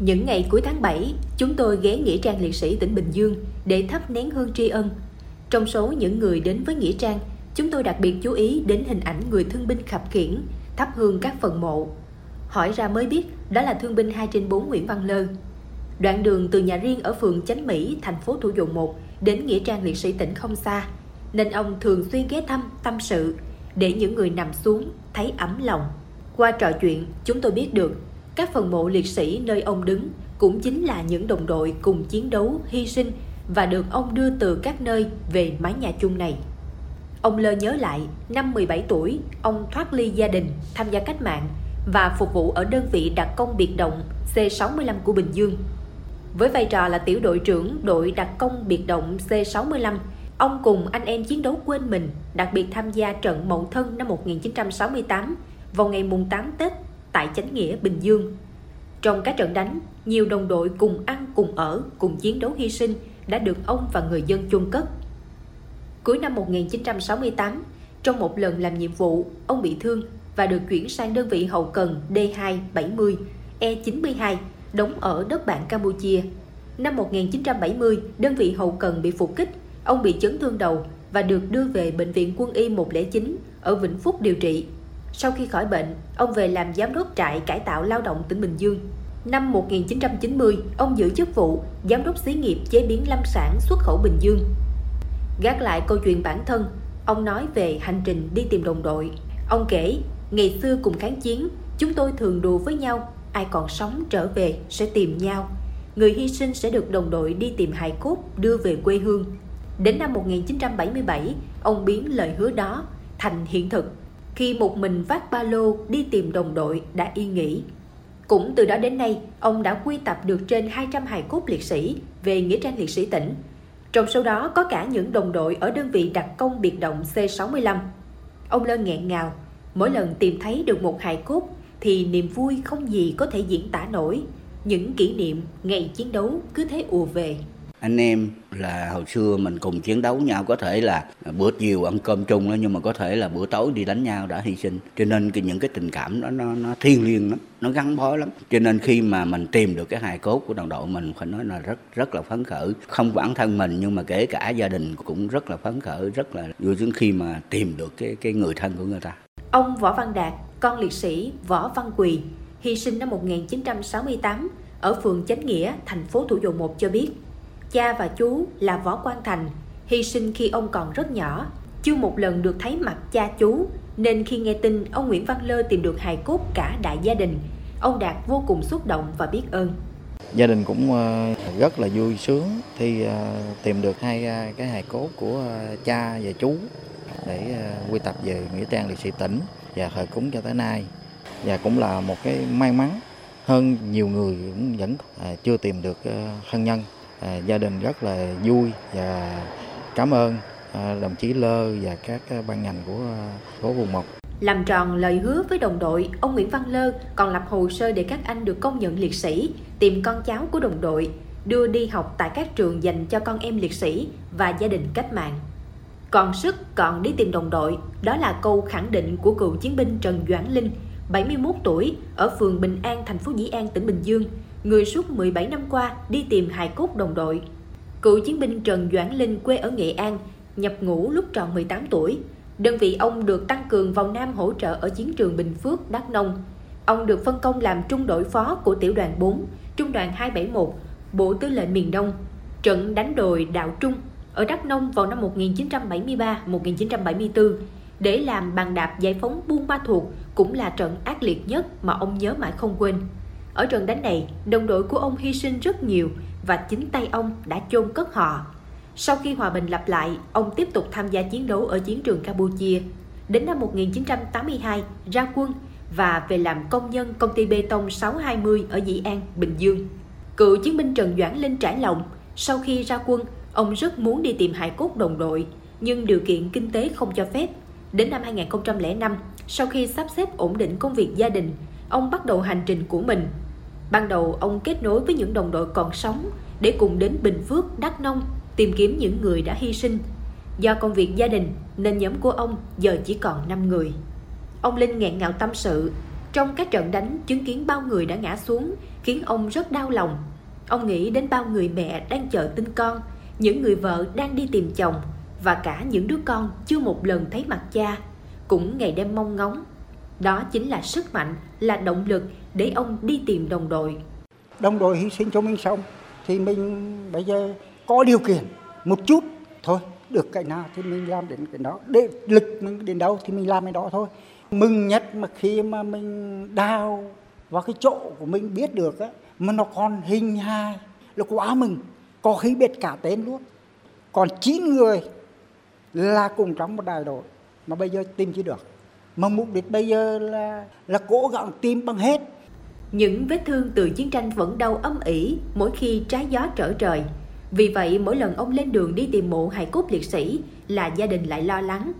Những ngày cuối tháng 7, chúng tôi ghé Nghĩa trang liệt sĩ tỉnh Bình Dương để thắp nén hương tri ân. Trong số những người đến với Nghĩa trang, chúng tôi đặc biệt chú ý đến hình ảnh người thương binh khập khiễng, thắp hương các phần mộ. Hỏi ra mới biết đó là thương binh 2 trên 4 Nguyễn Văn Lơ. Đoạn đường từ nhà riêng ở phường Chánh Mỹ, thành phố Thủ Dầu Một đến Nghĩa trang liệt sĩ tỉnh không xa, nên ông thường xuyên ghé thăm, tâm sự, để những người nằm xuống thấy ấm lòng. Qua trò chuyện, chúng tôi biết được các phần mộ liệt sĩ nơi ông đứng cũng chính là những đồng đội cùng chiến đấu, hy sinh và được ông đưa từ các nơi về mái nhà chung này. Ông Lơ nhớ lại, năm 17 tuổi, ông thoát ly gia đình, tham gia cách mạng và phục vụ ở đơn vị đặc công biệt động C65 của Bình Dương. Với vai trò là tiểu đội trưởng đội đặc công biệt động C65, ông cùng anh em chiến đấu quên mình, đặc biệt tham gia trận Mậu Thân năm 1968 vào ngày mùng 8 Tết tại Chánh Nghĩa, Bình Dương. Trong các trận đánh, nhiều đồng đội cùng ăn, cùng ở, cùng chiến đấu hy sinh đã được ông và người dân chôn cất. Cuối năm 1968, trong một lần làm nhiệm vụ, ông bị thương và được chuyển sang đơn vị hậu cần D270, E92, đóng ở đất bạn Campuchia. Năm 1970, đơn vị hậu cần bị phục kích, ông bị chấn thương đầu và được đưa về Bệnh viện Quân y 109 ở Vĩnh Phúc điều trị. Sau khi khỏi bệnh, ông về làm giám đốc trại cải tạo lao động tỉnh Bình Dương. Năm 1990, ông giữ chức vụ giám đốc xí nghiệp chế biến lâm sản xuất khẩu Bình Dương. Gác lại câu chuyện bản thân, ông nói về hành trình đi tìm đồng đội. Ông kể, ngày xưa cùng kháng chiến, chúng tôi thường đùa với nhau, ai còn sống trở về sẽ tìm nhau. Người hy sinh sẽ được đồng đội đi tìm hài cốt đưa về quê hương. Đến năm 1977, ông biến lời hứa đó thành hiện thực khi một mình vác ba lô đi tìm đồng đội đã yên nghỉ. Cũng từ đó đến nay, ông đã quy tập được trên 200 hài cốt liệt sĩ về Nghĩa trang liệt sĩ tỉnh. Trong số đó có cả những đồng đội ở đơn vị đặc công biệt động C65. Ông Lân nghẹn ngào, mỗi lần tìm thấy được một hài cốt thì niềm vui không gì có thể diễn tả nổi. Những kỷ niệm ngày chiến đấu cứ thế ùa về anh em là hồi xưa mình cùng chiến đấu nhau có thể là bữa chiều ăn cơm chung đó nhưng mà có thể là bữa tối đi đánh nhau đã hy sinh. Cho nên cái những cái tình cảm đó nó nó thiêng liêng lắm nó gắn bó lắm. Cho nên khi mà mình tìm được cái hài cốt của đồng đội mình phải nói là rất rất là phấn khởi. Không bản thân mình nhưng mà kể cả gia đình cũng rất là phấn khởi rất là vui sướng khi mà tìm được cái cái người thân của người ta. Ông Võ Văn Đạt con liệt sĩ Võ Văn Quỳ hy sinh năm 1968 ở phường Chánh Nghĩa, thành phố Thủ Dầu Một cho biết. Cha và chú là Võ Quang Thành, hy sinh khi ông còn rất nhỏ. Chưa một lần được thấy mặt cha chú, nên khi nghe tin ông Nguyễn Văn Lơ tìm được hài cốt cả đại gia đình, ông Đạt vô cùng xúc động và biết ơn. Gia đình cũng ờ, rất là vui sướng khi ờ, tìm được hai ờ, cái hài cốt của cha và chú để quy tập về nghĩa trang liệt sĩ tỉnh và thờ cúng cho tới nay và cũng là một cái may mắn hơn nhiều người cũng vẫn chưa tìm được thân nhân à, gia đình rất là vui và cảm ơn à, đồng chí Lơ và các à, ban ngành của à, phố vùng một. Làm tròn lời hứa với đồng đội, ông Nguyễn Văn Lơ còn lập hồ sơ để các anh được công nhận liệt sĩ, tìm con cháu của đồng đội, đưa đi học tại các trường dành cho con em liệt sĩ và gia đình cách mạng. Còn sức còn đi tìm đồng đội, đó là câu khẳng định của cựu chiến binh Trần Doãn Linh, 71 tuổi, ở phường Bình An, thành phố Dĩ An, tỉnh Bình Dương, người suốt 17 năm qua đi tìm hài cốt đồng đội. Cựu chiến binh Trần Doãn Linh quê ở Nghệ An, nhập ngũ lúc tròn 18 tuổi. Đơn vị ông được tăng cường vào Nam hỗ trợ ở chiến trường Bình Phước, Đắk Nông. Ông được phân công làm trung đội phó của tiểu đoàn 4, trung đoàn 271, Bộ Tư lệnh miền Đông, trận đánh đồi Đạo Trung ở Đắk Nông vào năm 1973-1974 để làm bàn đạp giải phóng Buôn Ma Thuột cũng là trận ác liệt nhất mà ông nhớ mãi không quên. Ở trận đánh này, đồng đội của ông hy sinh rất nhiều và chính tay ông đã chôn cất họ. Sau khi hòa bình lặp lại, ông tiếp tục tham gia chiến đấu ở chiến trường Campuchia. Đến năm 1982, ra quân và về làm công nhân công ty bê tông 620 ở Dĩ An, Bình Dương. Cựu chiến binh Trần Doãn Linh trải lòng, sau khi ra quân, ông rất muốn đi tìm hài cốt đồng đội, nhưng điều kiện kinh tế không cho phép. Đến năm 2005, sau khi sắp xếp ổn định công việc gia đình, ông bắt đầu hành trình của mình. Ban đầu ông kết nối với những đồng đội còn sống để cùng đến Bình Phước, Đắk Nông tìm kiếm những người đã hy sinh. Do công việc gia đình nên nhóm của ông giờ chỉ còn 5 người. Ông Linh nghẹn ngào tâm sự, Trong các trận đánh chứng kiến bao người đã ngã xuống khiến ông rất đau lòng. Ông nghĩ đến bao người mẹ đang chờ tin con, những người vợ đang đi tìm chồng và cả những đứa con chưa một lần thấy mặt cha cũng ngày đêm mong ngóng. Đó chính là sức mạnh, là động lực để ông đi tìm đồng đội. Đồng đội hy sinh cho mình xong, thì mình bây giờ có điều kiện một chút thôi được cái nào thì mình làm đến cái đó. Để lực mình đến đâu thì mình làm cái đó thôi. Mừng nhất mà khi mà mình đào vào cái chỗ của mình biết được á mà nó còn hình hài là quá mừng. Có khi biết cả tên luôn. Còn chín người là cùng trong một đại đội mà bây giờ tìm chưa được. Mà mục đích bây giờ là là cố gắng tìm bằng hết những vết thương từ chiến tranh vẫn đau âm ỉ mỗi khi trái gió trở trời. Vì vậy mỗi lần ông lên đường đi tìm mộ hài cốt liệt sĩ là gia đình lại lo lắng.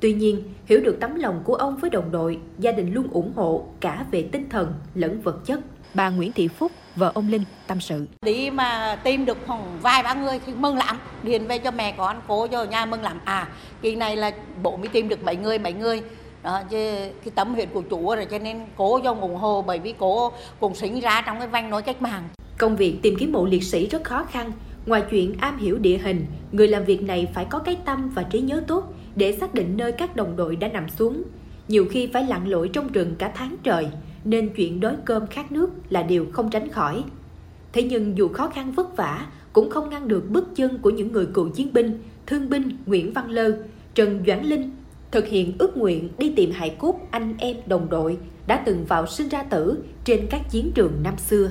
Tuy nhiên hiểu được tấm lòng của ông với đồng đội gia đình luôn ủng hộ cả về tinh thần lẫn vật chất. Bà Nguyễn Thị Phúc vợ ông Linh tâm sự. Đi mà tìm được khoảng vài ba người thì mừng lắm. Điền về cho mẹ con cố cho nhà mừng lắm. À kỳ này là bộ mới tìm được mấy người mấy người đó chứ cái tấm huyện của chủ rồi cho nên cố do ủng hộ bởi vì cố cũng sinh ra trong cái vanh nối cách mạng. Công việc tìm kiếm mộ liệt sĩ rất khó khăn. Ngoài chuyện am hiểu địa hình người làm việc này phải có cái tâm và trí nhớ tốt để xác định nơi các đồng đội đã nằm xuống. Nhiều khi phải lặn lội trong rừng cả tháng trời nên chuyện đói cơm khát nước là điều không tránh khỏi. Thế nhưng dù khó khăn vất vả, cũng không ngăn được bước chân của những người cựu chiến binh, thương binh Nguyễn Văn Lơ, Trần Doãn Linh thực hiện ước nguyện đi tìm hải cốt anh em đồng đội đã từng vào sinh ra tử trên các chiến trường năm xưa.